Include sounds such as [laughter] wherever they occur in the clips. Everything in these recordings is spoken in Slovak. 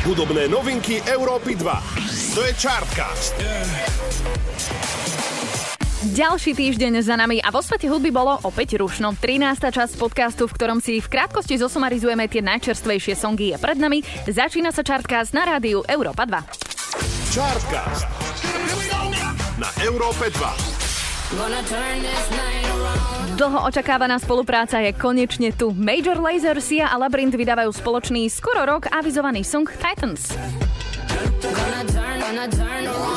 Hudobné novinky Európy 2. To je Chartcast. Ďalší týždeň za nami a vo svete hudby bolo opäť rušno. 13. časť podcastu, v ktorom si v krátkosti zosumarizujeme tie najčerstvejšie songy je pred nami. Začína sa Chartcast na rádiu Európa 2. Chartcast. Na Európe 2. Dlho očakávaná spolupráca je konečne tu. Major Lazer, Sia a Labyrinth vydávajú spoločný skoro rok avizovaný song Titans. Gonna turn, gonna turn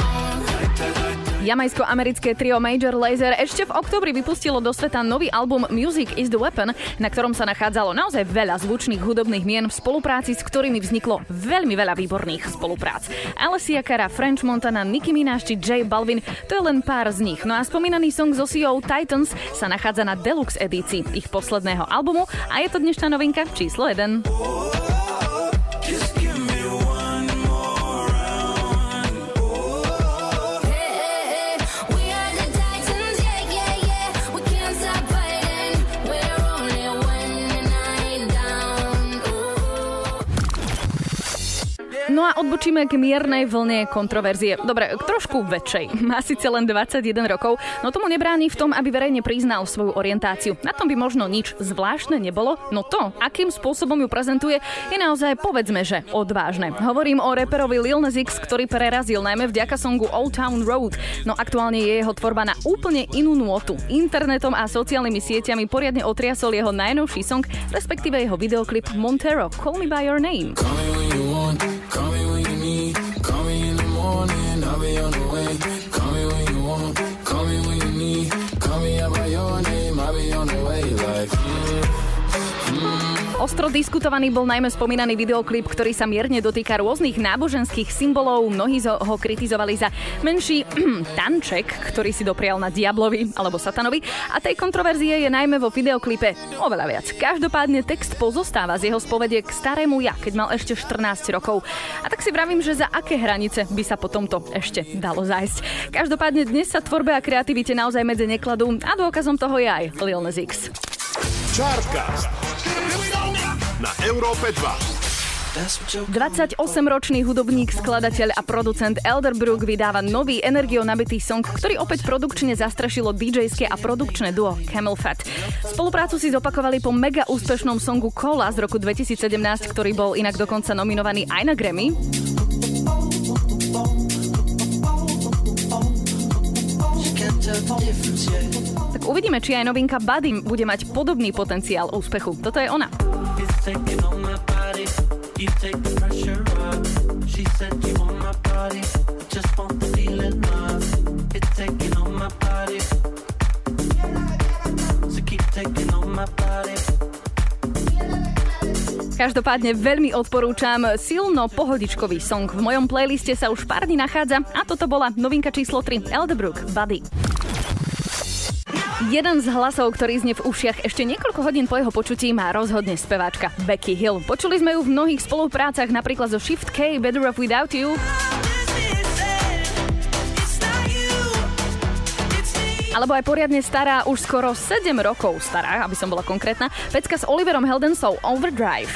Jamajsko-americké trio Major Lazer ešte v oktobri vypustilo do sveta nový album Music is the Weapon, na ktorom sa nachádzalo naozaj veľa zvučných hudobných mien v spolupráci, s ktorými vzniklo veľmi veľa výborných spoluprác. Alessia Cara, French Montana, Nicki Minaj či J Balvin, to je len pár z nich. No a spomínaný song zo CEO Titans sa nachádza na deluxe edícii ich posledného albumu a je to dnešná novinka číslo 1. No a odbočíme k miernej vlne kontroverzie. Dobre, k trošku väčšej. Má síce len 21 rokov, no tomu nebráni v tom, aby verejne priznal svoju orientáciu. Na tom by možno nič zvláštne nebolo, no to, akým spôsobom ju prezentuje, je naozaj povedzme, že odvážne. Hovorím o reperovi Lil Nas X, ktorý prerazil najmä vďaka songu Old Town Road. No aktuálne je jeho tvorba na úplne inú nôtu. Internetom a sociálnymi sieťami poriadne otriasol jeho najnovší song, respektíve jeho videoklip Montero, Call Me By Your Name. Call Ostro diskutovaný bol najmä spomínaný videoklip, ktorý sa mierne dotýka rôznych náboženských symbolov. Mnohí ho kritizovali za menší [clears throat] tanček, ktorý si doprial na Diablovi alebo Satanovi. A tej kontroverzie je najmä vo videoklipe oveľa viac. Každopádne text pozostáva z jeho spovede k starému ja, keď mal ešte 14 rokov. A tak si vravím, že za aké hranice by sa po tomto ešte dalo zájsť. Každopádne dnes sa tvorbe a kreativite naozaj medze nekladú a dôkazom toho je aj Lil Nas X. Chartcast na Európe 2. 28-ročný hudobník, skladateľ a producent Elderbrook vydáva nový energio nabitý song, ktorý opäť produkčne zastrašilo DJ-ské a produkčné duo Camel Fat. Spoluprácu si zopakovali po mega úspešnom songu Cola z roku 2017, ktorý bol inak dokonca nominovaný aj na Grammy. Tak uvidíme, či aj novinka Buddy bude mať podobný potenciál úspechu. Toto je ona. Každopádne veľmi odporúčam silno pohodičkový song. V mojom playliste sa už pár dní nachádza a toto bola novinka číslo 3 Eldebrook Buddy. Jeden z hlasov, ktorý znie v ušiach ešte niekoľko hodín po jeho počutí, má rozhodne speváčka Becky Hill. Počuli sme ju v mnohých spoluprácach, napríklad zo Shift K, Better Off Without You. Alebo aj poriadne stará, už skoro 7 rokov stará, aby som bola konkrétna, pecka s Oliverom Heldensou Overdrive.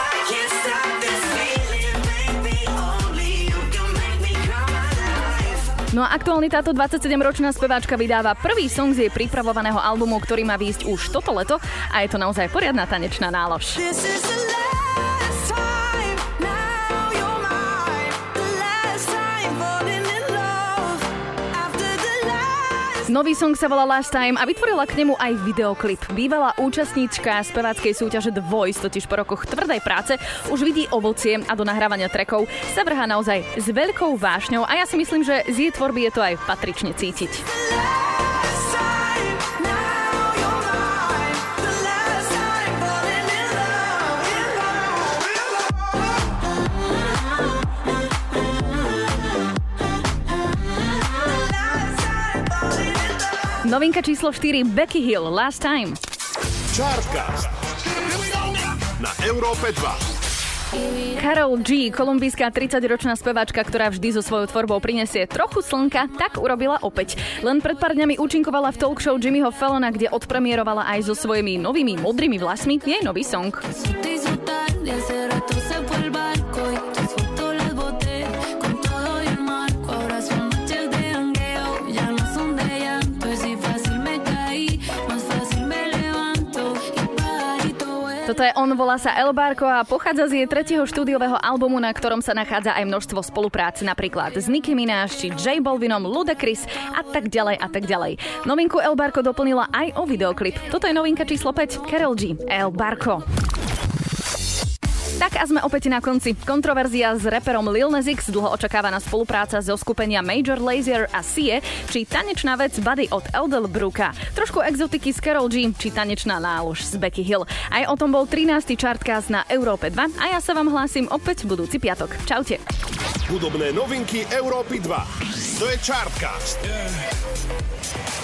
No a aktuálne táto 27-ročná speváčka vydáva prvý song z jej pripravovaného albumu, ktorý má výjsť už toto leto a je to naozaj poriadna tanečná nálož. Nový song sa volá Last Time a vytvorila k nemu aj videoklip. Bývalá účastníčka speváckej súťaže The Voice totiž po rokoch tvrdej práce už vidí ovocie a do nahrávania trekov sa vrhá naozaj s veľkou vášňou a ja si myslím, že z jej tvorby je to aj patrične cítiť. Novinka číslo 4 Becky Hill Last Time. Chartcast na Európe 2. Carol G, kolumbijská 30-ročná speváčka, ktorá vždy so svojou tvorbou prinesie trochu slnka, tak urobila opäť. Len pred pár dňami účinkovala v talk show Jimmyho Fallona, kde odpremierovala aj so svojimi novými modrými vlasmi jej nový song. Toto je On, volá sa El Barco a pochádza z jej tretieho štúdiového albumu, na ktorom sa nachádza aj množstvo spolupráci napríklad s Nicki Minaj či J Balvinom, Ludacris a tak ďalej a tak ďalej. Novinku El Barco doplnila aj o videoklip. Toto je novinka číslo 5, Karol G, El Barco. Tak a sme opäť na konci. Kontroverzia s reperom Lil Nas X, dlho očakávaná spolupráca zo skupenia Major Lazer a Sie, či tanečná vec Buddy od Eldelbrooka. Trošku exotiky z Carol G, či tanečná nálož z Becky Hill. Aj o tom bol 13. čartcast na Európe 2 a ja sa vám hlásim opäť budúci piatok. Čaute. Hudobné novinky Európy 2. To je Chartcast. Yeah.